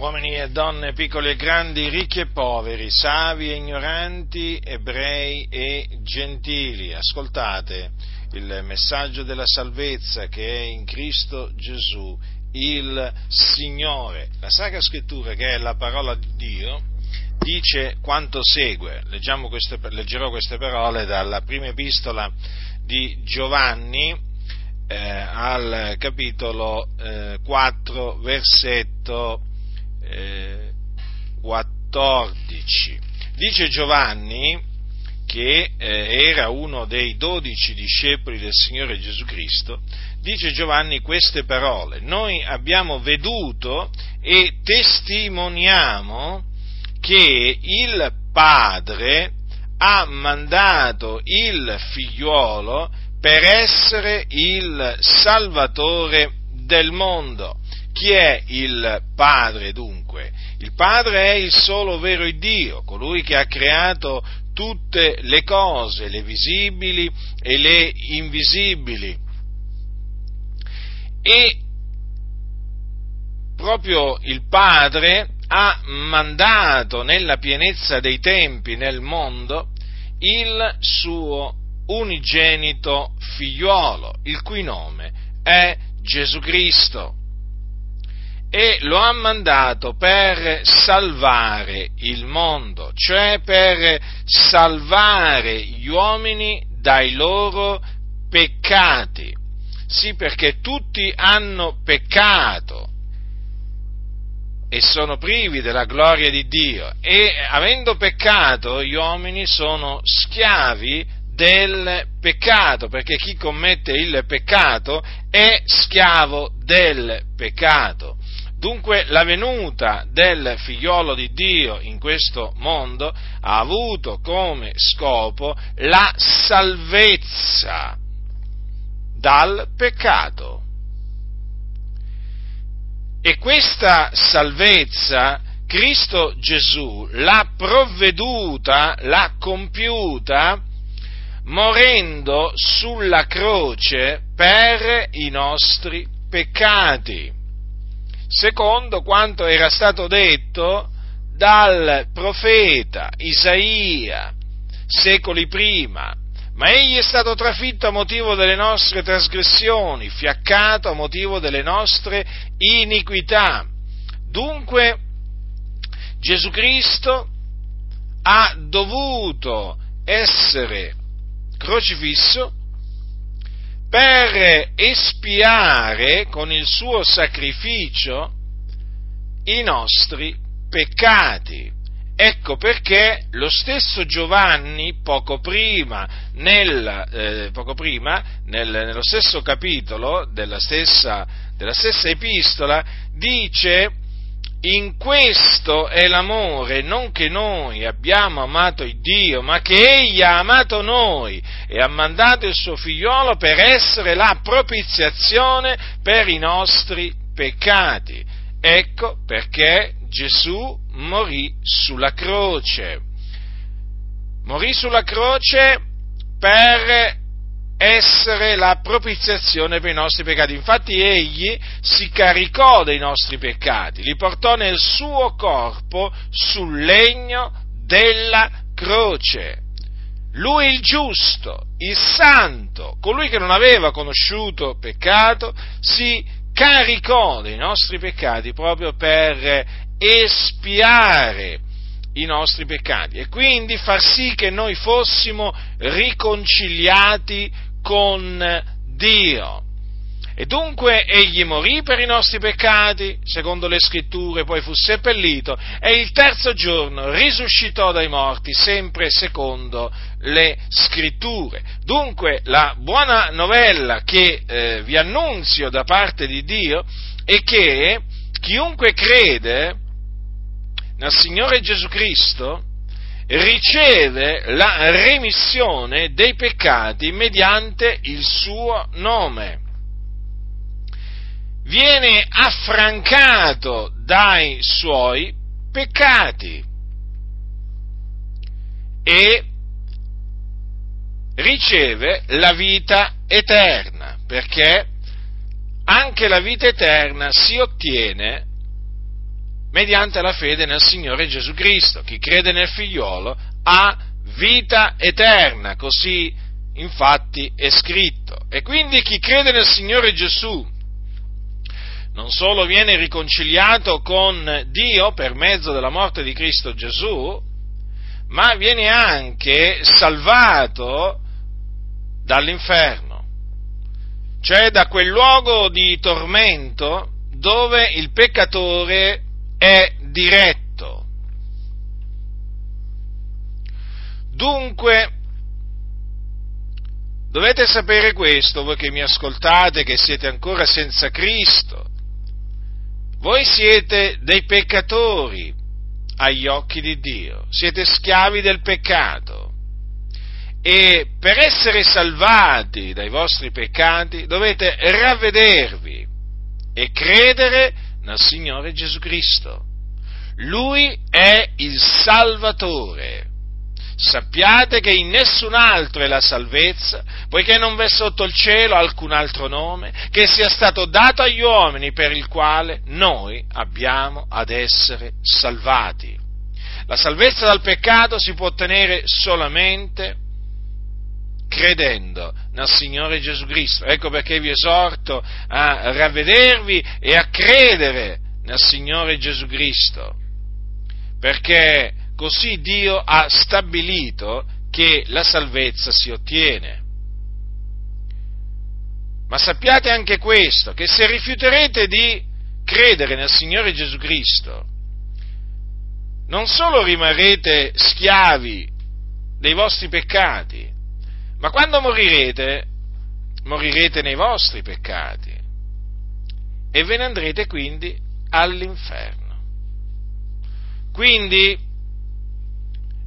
uomini e donne, piccoli e grandi, ricchi e poveri, savi e ignoranti, ebrei e gentili, ascoltate il messaggio della salvezza che è in Cristo Gesù, il Signore. La Sacra Scrittura, che è la parola di Dio, dice quanto segue. Queste, leggerò queste parole dalla prima epistola di Giovanni eh, al capitolo eh, 4, versetto 14. Dice Giovanni che eh, era uno dei dodici discepoli del Signore Gesù Cristo, dice Giovanni queste parole, noi abbiamo veduto e testimoniamo che il Padre ha mandato il figliuolo per essere il Salvatore del mondo. Chi è il Padre dunque? Il Padre è il solo vero Dio, colui che ha creato tutte le cose, le visibili e le invisibili. E proprio il Padre ha mandato nella pienezza dei tempi nel mondo il suo unigenito figliuolo, il cui nome è Gesù Cristo e lo ha mandato per salvare il mondo, cioè per salvare gli uomini dai loro peccati. Sì, perché tutti hanno peccato e sono privi della gloria di Dio e avendo peccato gli uomini sono schiavi del peccato, perché chi commette il peccato è schiavo del peccato. Dunque la venuta del figliolo di Dio in questo mondo ha avuto come scopo la salvezza dal peccato. E questa salvezza Cristo Gesù l'ha provveduta, l'ha compiuta, morendo sulla croce per i nostri peccati secondo quanto era stato detto dal profeta Isaia secoli prima, ma egli è stato trafitto a motivo delle nostre trasgressioni, fiaccato a motivo delle nostre iniquità. Dunque Gesù Cristo ha dovuto essere crocifisso per espiare con il suo sacrificio i nostri peccati. Ecco perché lo stesso Giovanni, poco prima, nel, eh, poco prima nel, nello stesso capitolo della stessa, della stessa epistola, dice in questo è l'amore, non che noi abbiamo amato il Dio, ma che Egli ha amato noi e ha mandato il suo figliolo per essere la propiziazione per i nostri peccati. Ecco perché Gesù morì sulla croce. Morì sulla croce per essere la propiziazione per i nostri peccati. Infatti egli si caricò dei nostri peccati, li portò nel suo corpo sul legno della croce. Lui il giusto, il santo, colui che non aveva conosciuto peccato, si caricò dei nostri peccati proprio per espiare i nostri peccati e quindi far sì che noi fossimo riconciliati con Dio. E dunque egli morì per i nostri peccati, secondo le scritture, poi fu seppellito e il terzo giorno risuscitò dai morti, sempre secondo le scritture. Dunque la buona novella che eh, vi annunzio da parte di Dio è che chiunque crede nel Signore Gesù Cristo riceve la remissione dei peccati mediante il suo nome. Viene affrancato dai suoi peccati e riceve la vita eterna, perché anche la vita eterna si ottiene mediante la fede nel Signore Gesù Cristo. Chi crede nel figliolo ha vita eterna, così infatti è scritto. E quindi chi crede nel Signore Gesù non solo viene riconciliato con Dio per mezzo della morte di Cristo Gesù, ma viene anche salvato dall'inferno, cioè da quel luogo di tormento dove il peccatore è diretto. Dunque, dovete sapere questo, voi che mi ascoltate, che siete ancora senza Cristo, voi siete dei peccatori agli occhi di Dio, siete schiavi del peccato e per essere salvati dai vostri peccati dovete ravvedervi e credere nel Signore Gesù Cristo. Lui è il Salvatore. Sappiate che in nessun altro è la salvezza, poiché non v'è sotto il cielo alcun altro nome che sia stato dato agli uomini per il quale noi abbiamo ad essere salvati. La salvezza dal peccato si può ottenere solamente credendo nel Signore Gesù Cristo. Ecco perché vi esorto a ravvedervi e a credere nel Signore Gesù Cristo, perché così Dio ha stabilito che la salvezza si ottiene. Ma sappiate anche questo, che se rifiuterete di credere nel Signore Gesù Cristo, non solo rimarrete schiavi dei vostri peccati, ma quando morirete, morirete nei vostri peccati e ve ne andrete quindi all'inferno. Quindi,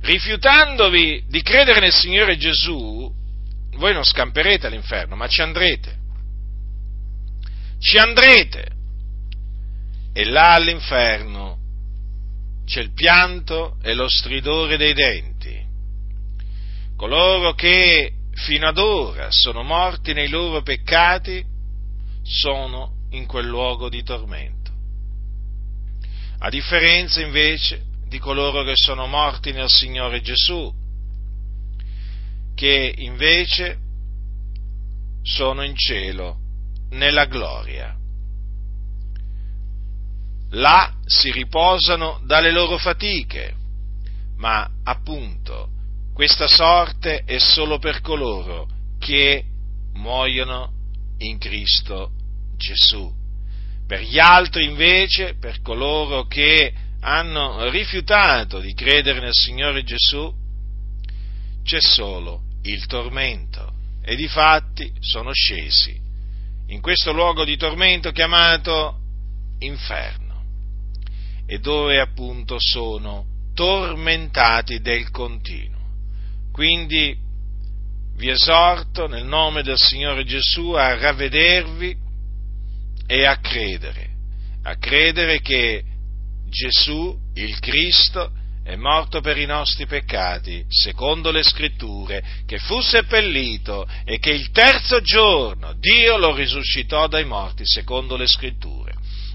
rifiutandovi di credere nel Signore Gesù, voi non scamperete all'inferno, ma ci andrete. Ci andrete. E là all'inferno c'è il pianto e lo stridore dei denti. Coloro che fino ad ora sono morti nei loro peccati, sono in quel luogo di tormento. A differenza invece di coloro che sono morti nel Signore Gesù, che invece sono in cielo nella gloria. Là si riposano dalle loro fatiche, ma appunto questa sorte è solo per coloro che muoiono in Cristo Gesù. Per gli altri invece, per coloro che hanno rifiutato di credere nel Signore Gesù, c'è solo il tormento e di fatti sono scesi in questo luogo di tormento chiamato inferno e dove appunto sono tormentati del continuo. Quindi vi esorto nel nome del Signore Gesù a ravvedervi e a credere, a credere che Gesù, il Cristo, è morto per i nostri peccati, secondo le scritture, che fu seppellito e che il terzo giorno Dio lo risuscitò dai morti, secondo le scritture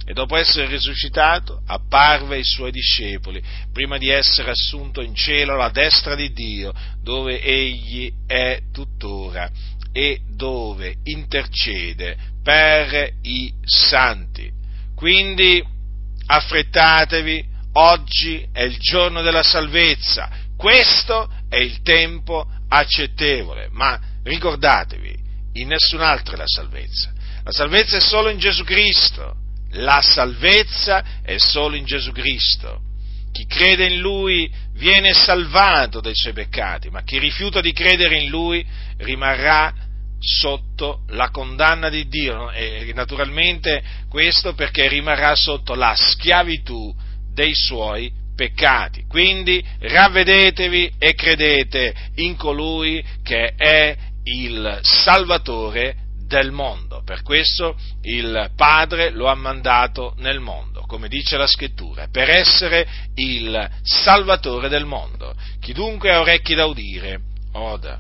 e dopo essere risuscitato apparve ai suoi discepoli, prima di essere assunto in cielo alla destra di Dio, dove egli è tuttora e dove intercede per i santi. Quindi affrettatevi, oggi è il giorno della salvezza, questo è il tempo accettevole, ma ricordatevi, in nessun altro è la salvezza. La salvezza è solo in Gesù Cristo la salvezza è solo in Gesù Cristo. Chi crede in Lui viene salvato dai suoi peccati, ma chi rifiuta di credere in Lui rimarrà sotto la condanna di Dio e naturalmente questo perché rimarrà sotto la schiavitù dei suoi peccati. Quindi ravvedetevi e credete in colui che è il Salvatore del mondo. Per questo il Padre lo ha mandato nel mondo, come dice la scrittura, per essere il Salvatore del mondo. Chi dunque ha orecchi da udire, oda.